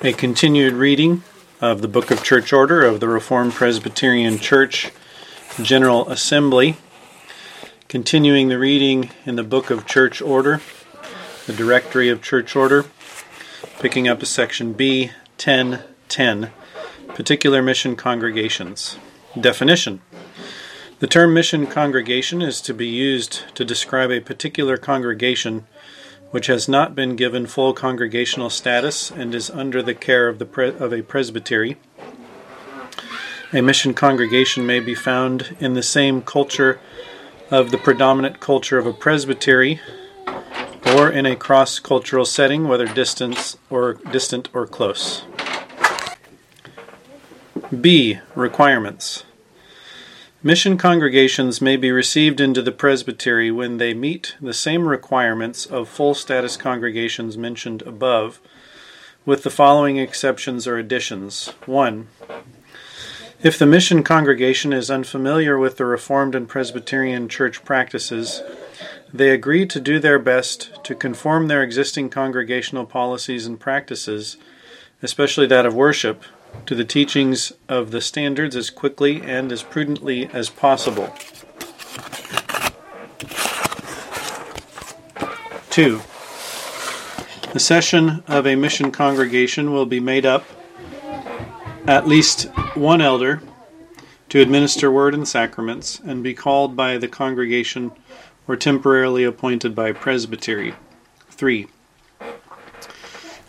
A continued reading of the Book of Church Order of the Reformed Presbyterian Church General Assembly. Continuing the reading in the Book of Church Order, the Directory of Church Order, picking up a section B 1010, Particular Mission Congregations. Definition The term mission congregation is to be used to describe a particular congregation which has not been given full congregational status and is under the care of, the pre- of a presbytery. A mission congregation may be found in the same culture of the predominant culture of a presbytery or in a cross cultural setting, whether distant or distant or close. B. Requirements. Mission congregations may be received into the presbytery when they meet the same requirements of full status congregations mentioned above, with the following exceptions or additions. 1. If the mission congregation is unfamiliar with the Reformed and Presbyterian church practices, they agree to do their best to conform their existing congregational policies and practices, especially that of worship, to the teachings of the standards as quickly and as prudently as possible. 2. The session of a mission congregation will be made up at least one elder to administer word and sacraments and be called by the congregation or temporarily appointed by presbytery. 3.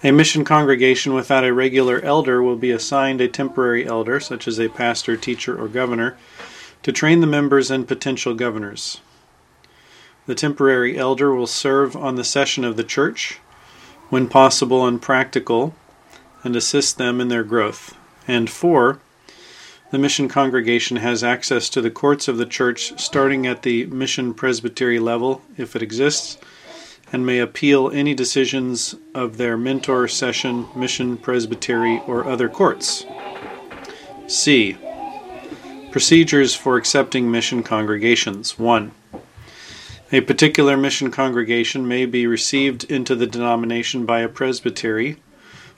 A mission congregation without a regular elder will be assigned a temporary elder, such as a pastor, teacher, or governor, to train the members and potential governors. The temporary elder will serve on the session of the church, when possible and practical, and assist them in their growth. And four, the mission congregation has access to the courts of the church starting at the mission presbytery level, if it exists and may appeal any decisions of their mentor session, mission, presbytery, or other courts. C. Procedures for accepting mission congregations. 1. A particular mission congregation may be received into the denomination by a presbytery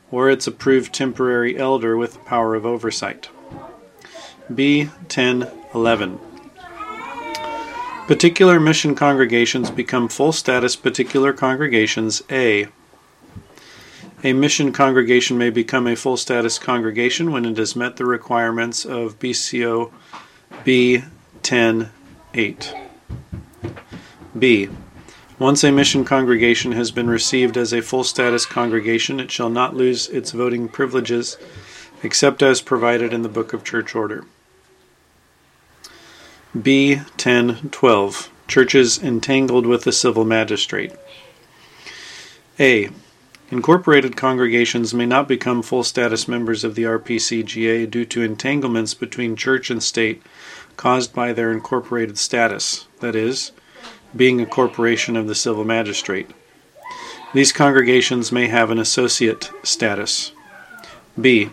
or its approved temporary elder with power of oversight. B. 1011. Particular mission congregations become full status particular congregations A. A mission congregation may become a full status congregation when it has met the requirements of BCO B 10.8. B. Once a mission congregation has been received as a full status congregation, it shall not lose its voting privileges except as provided in the Book of Church Order. B. 1012. Churches entangled with the civil magistrate. A. Incorporated congregations may not become full status members of the RPCGA due to entanglements between church and state caused by their incorporated status, that is, being a corporation of the civil magistrate. These congregations may have an associate status. B.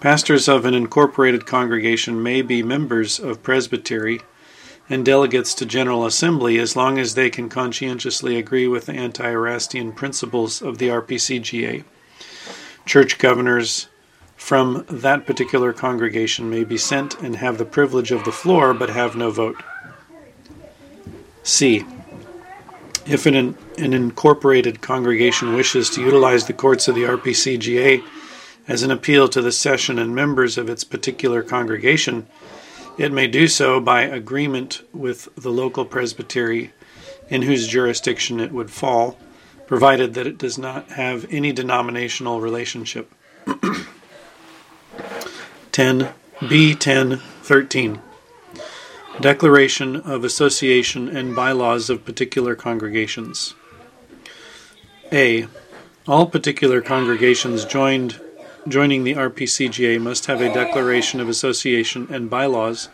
Pastors of an incorporated congregation may be members of presbytery and delegates to General Assembly as long as they can conscientiously agree with the anti Erastian principles of the RPCGA. Church governors from that particular congregation may be sent and have the privilege of the floor but have no vote. C. If an, an incorporated congregation wishes to utilize the courts of the RPCGA as an appeal to the session and members of its particular congregation, it may do so by agreement with the local presbytery in whose jurisdiction it would fall, provided that it does not have any denominational relationship. 10 B 10 13 Declaration of Association and Bylaws of Particular Congregations. A. All particular congregations joined joining the RPCGA must have a declaration of association and bylaws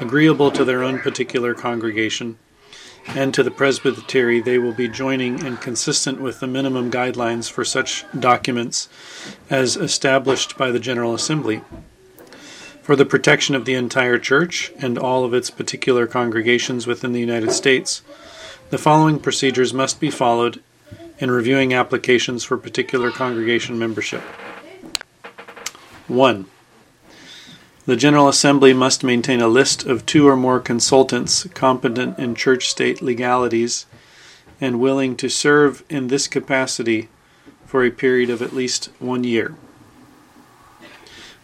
agreeable to their own particular congregation and to the presbytery they will be joining and consistent with the minimum guidelines for such documents as established by the General Assembly. For the protection of the entire church and all of its particular congregations within the United States, the following procedures must be followed in reviewing applications for particular congregation membership. 1. The General Assembly must maintain a list of two or more consultants competent in church state legalities and willing to serve in this capacity for a period of at least one year,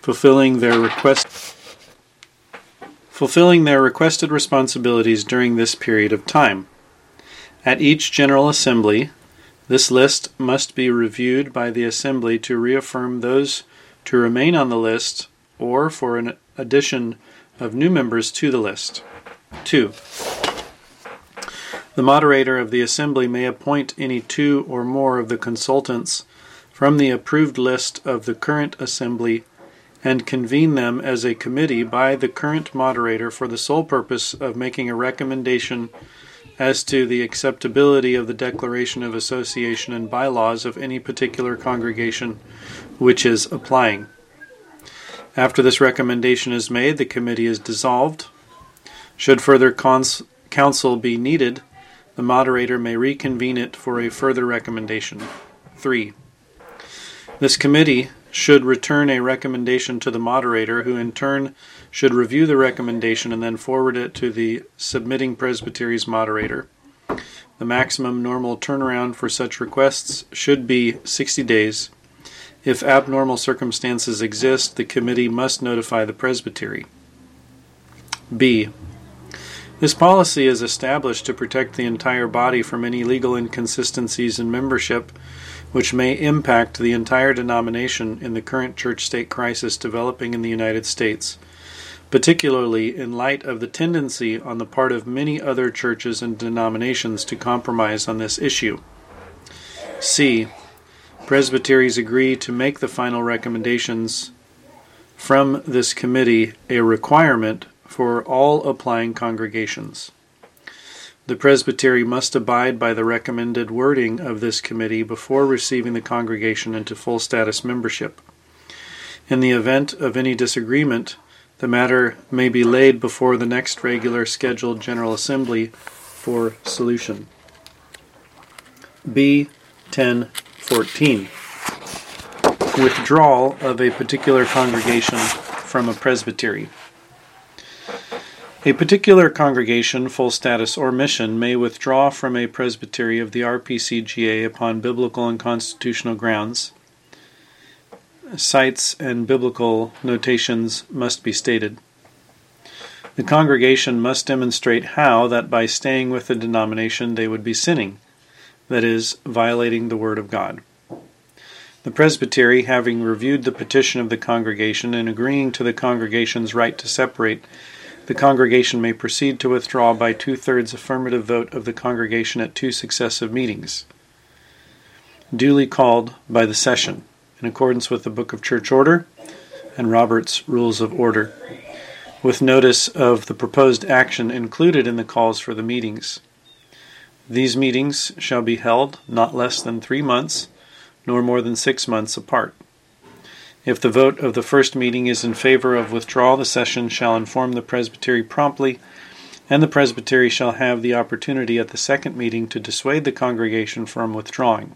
fulfilling their request fulfilling their requested responsibilities during this period of time. At each General Assembly, this list must be reviewed by the Assembly to reaffirm those to remain on the list or for an addition of new members to the list. 2. The moderator of the assembly may appoint any two or more of the consultants from the approved list of the current assembly and convene them as a committee by the current moderator for the sole purpose of making a recommendation as to the acceptability of the declaration of association and bylaws of any particular congregation which is applying. After this recommendation is made, the committee is dissolved. Should further cons- counsel be needed, the moderator may reconvene it for a further recommendation. 3. This committee should return a recommendation to the moderator, who in turn should review the recommendation and then forward it to the submitting presbytery's moderator. The maximum normal turnaround for such requests should be 60 days if abnormal circumstances exist, the committee must notify the presbytery. B. This policy is established to protect the entire body from any legal inconsistencies in membership which may impact the entire denomination in the current church state crisis developing in the United States, particularly in light of the tendency on the part of many other churches and denominations to compromise on this issue. C presbyteries agree to make the final recommendations from this committee a requirement for all applying congregations. The presbytery must abide by the recommended wording of this committee before receiving the congregation into full status membership. In the event of any disagreement, the matter may be laid before the next regular scheduled General Assembly for solution. B 10 14. Withdrawal of a particular congregation from a presbytery. A particular congregation, full status, or mission may withdraw from a presbytery of the RPCGA upon biblical and constitutional grounds. Cites and biblical notations must be stated. The congregation must demonstrate how that by staying with the denomination they would be sinning that is, violating the Word of God. The presbytery, having reviewed the petition of the congregation and agreeing to the congregation's right to separate, the congregation may proceed to withdraw by two thirds affirmative vote of the congregation at two successive meetings, duly called by the session, in accordance with the Book of Church Order and Robert's Rules of Order, with notice of the proposed action included in the calls for the meetings. These meetings shall be held not less than three months, nor more than six months apart. If the vote of the first meeting is in favor of withdrawal, the session shall inform the presbytery promptly, and the presbytery shall have the opportunity at the second meeting to dissuade the congregation from withdrawing.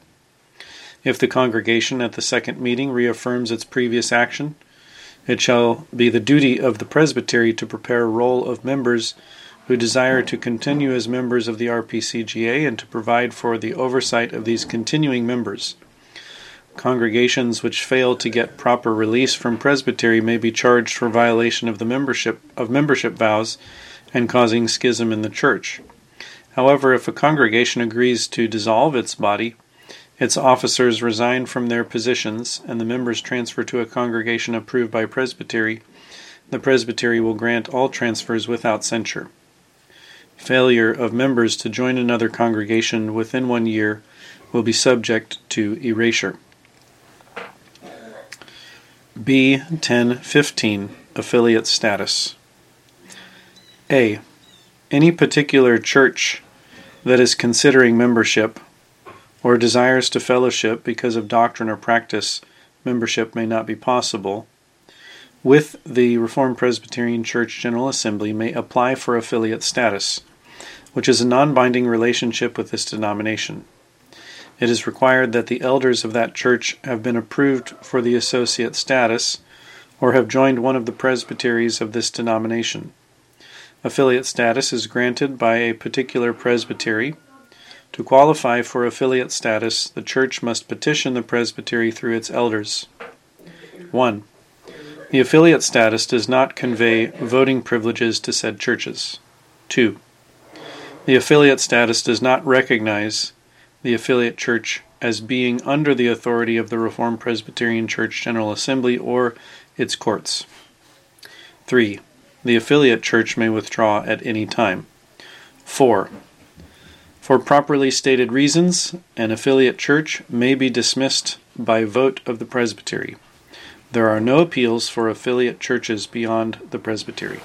If the congregation at the second meeting reaffirms its previous action, it shall be the duty of the presbytery to prepare a roll of members who desire to continue as members of the RPCGA and to provide for the oversight of these continuing members. Congregations which fail to get proper release from presbytery may be charged for violation of the membership of membership vows and causing schism in the church. However, if a congregation agrees to dissolve its body, its officers resign from their positions, and the members transfer to a congregation approved by presbytery, the presbytery will grant all transfers without censure failure of members to join another congregation within one year will be subject to erasure. B 1015 Affiliate Status A. Any particular church that is considering membership or desires to fellowship because of doctrine or practice, membership may not be possible. With the Reformed Presbyterian Church General Assembly may apply for affiliate status which is a non binding relationship with this denomination. It is required that the elders of that church have been approved for the associate status, or have joined one of the presbyteries of this denomination. Affiliate status is granted by a particular presbytery. To qualify for affiliate status, the church must petition the presbytery through its elders. 1. The affiliate status does not convey voting privileges to said churches. 2. The affiliate status does not recognize the affiliate church as being under the authority of the Reformed Presbyterian Church General Assembly or its courts. 3. The affiliate church may withdraw at any time. 4. For properly stated reasons, an affiliate church may be dismissed by vote of the presbytery. There are no appeals for affiliate churches beyond the presbytery.